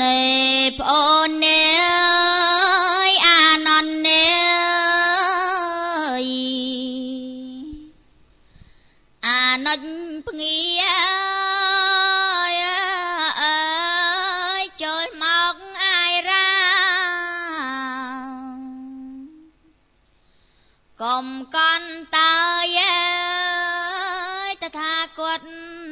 នៃប្អូននេះអានន្ទនេះអាណិចភ្ងាអើយចូលមកអាយរាកុំកន់តើយតថាគតចិត្ត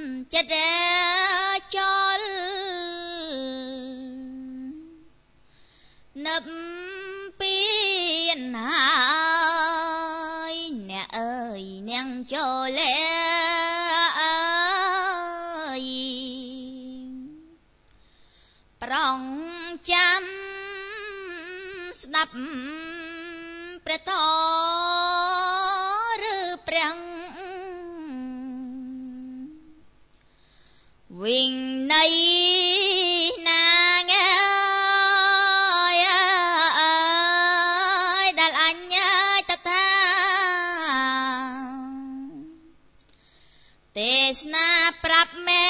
នាងចូលអើយប្រងចាំស្ដាប់ព្រះតឬព្រះវិញ ទេសនាប្រាប់មែ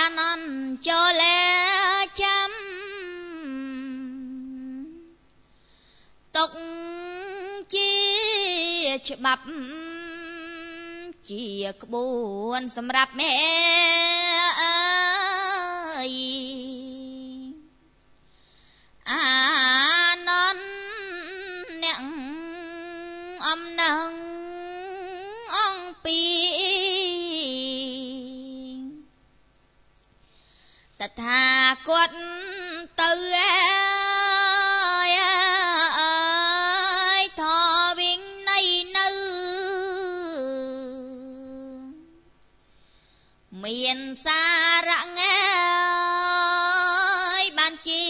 អនន្តចូលចាំទុកជាច្បាប់ជាក្បួនសម្រាប់មែ គតទៅអើយអើយធវិញនៃនៅមានសារៈងើយបានជា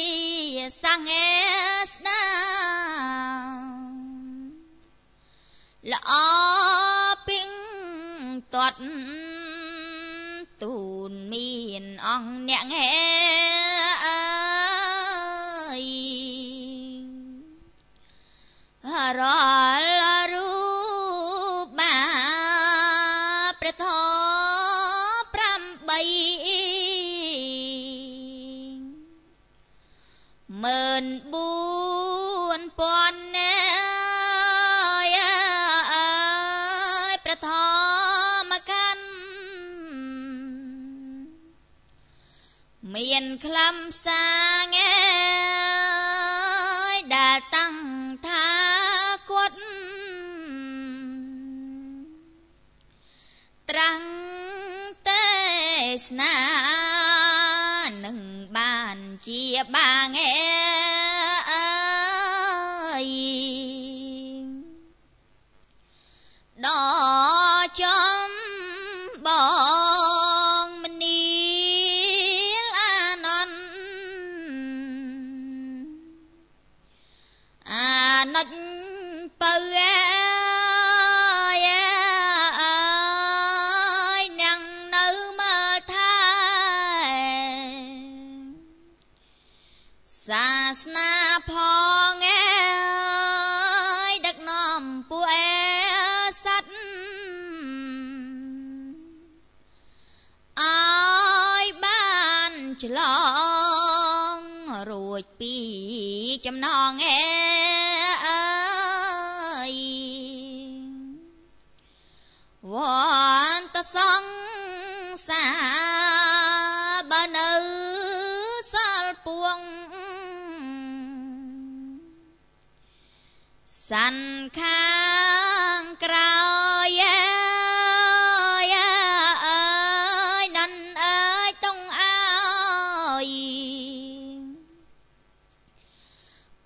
សង្ហេស្នាល្អពីងតាត់ទូនមានអង្គអ្នកហេ រាល់រូបបាព្រះធម៌8ម៉ឺនបួនពាន់ណែអើយព្រះធម៌កាន់មានខ្លឹមសារងើ ទេសនានឹងបានជាបាងអើយ សាសនាផងអើយដឹកនាំពួកអេសัตว์អើយបានឆ្លងរួចពីចំណងអេអើយវន្តសង្សារបើនៅសល់ពួង សੰខាងក្រោយអើយអើយនន់អើយតុងអើយ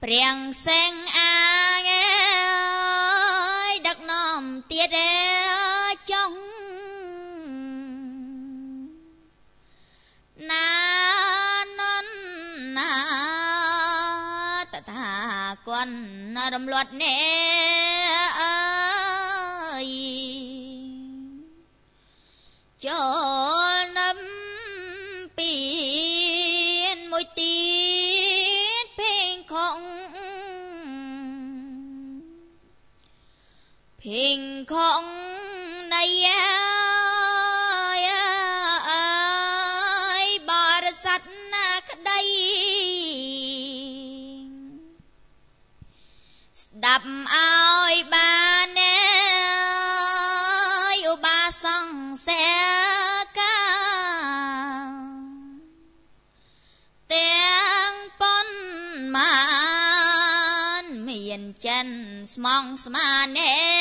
ព្រៀងសេងអាង ន់រំលត់អ្នកអើយចូលនំពីនមួយទៀតភេងខងភេងខងណៃអាយអាយបារសັດណាក្ដី ប់ឲ្យបានណែឧបាសង្សេកាទាំងប៉ុនមានមានចិនស្មងស្មានណែ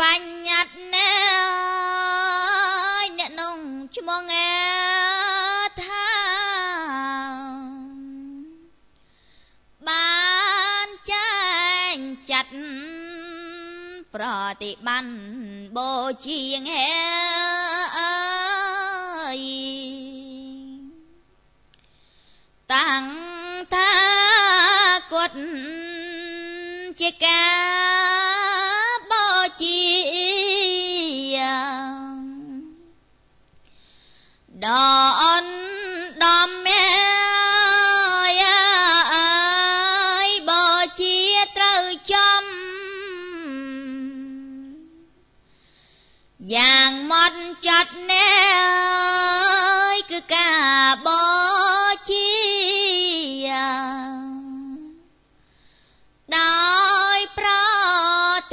បញ្ញត្តិណែអ្នកនងឈ្មោះអែថាបានចែងចាត់ប្រតិបានបូជាងហេអើយតាំងថាគាត់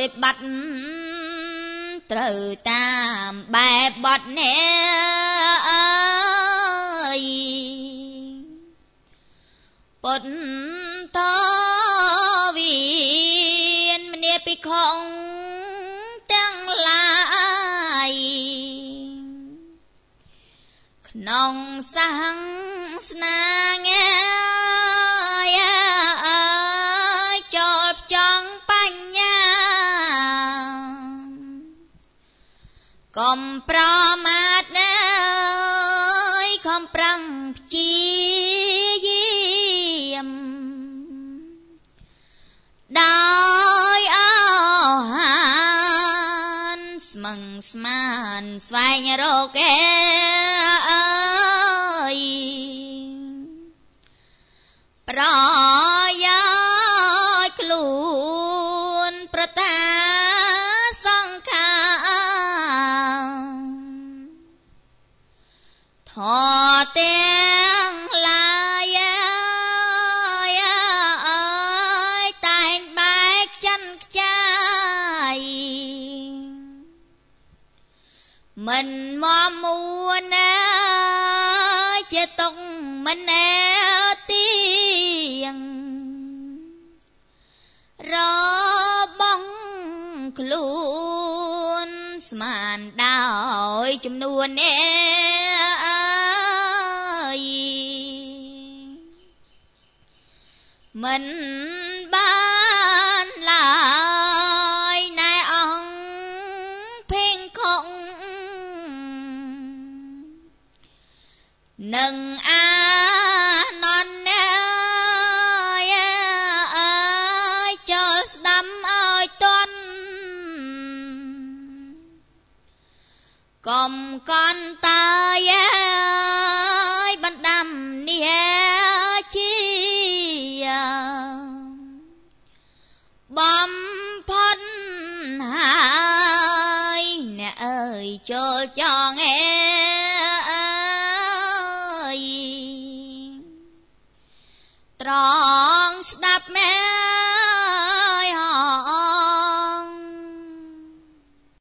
តិបត្តិត្រូវតាមបែបបត់ណែអើយពុទ្ធវិនមនីពិខុងទាំងឡាយក្នុងសាសនាងែ កុំប្រមាទណែខំប្រឹងព្យាយាមដោយអហានស្មឹងស្មានស្វែងរកឯ ធទាំងឡាយអើយតែងបែកចិនខ្ចាយមិនមកមួនណាជាតុកមិនណែទៀងរបស់ខ្លួនស្មានដោយចំនួននេះ មិនបានឡើយណែអង្គភិងខុងនឹងអាននអើយចូលស្ដាំឲ្យតន់កុំកន់តើយអើយបណ្ដាំ អើយចូលចងអេអើយត្រ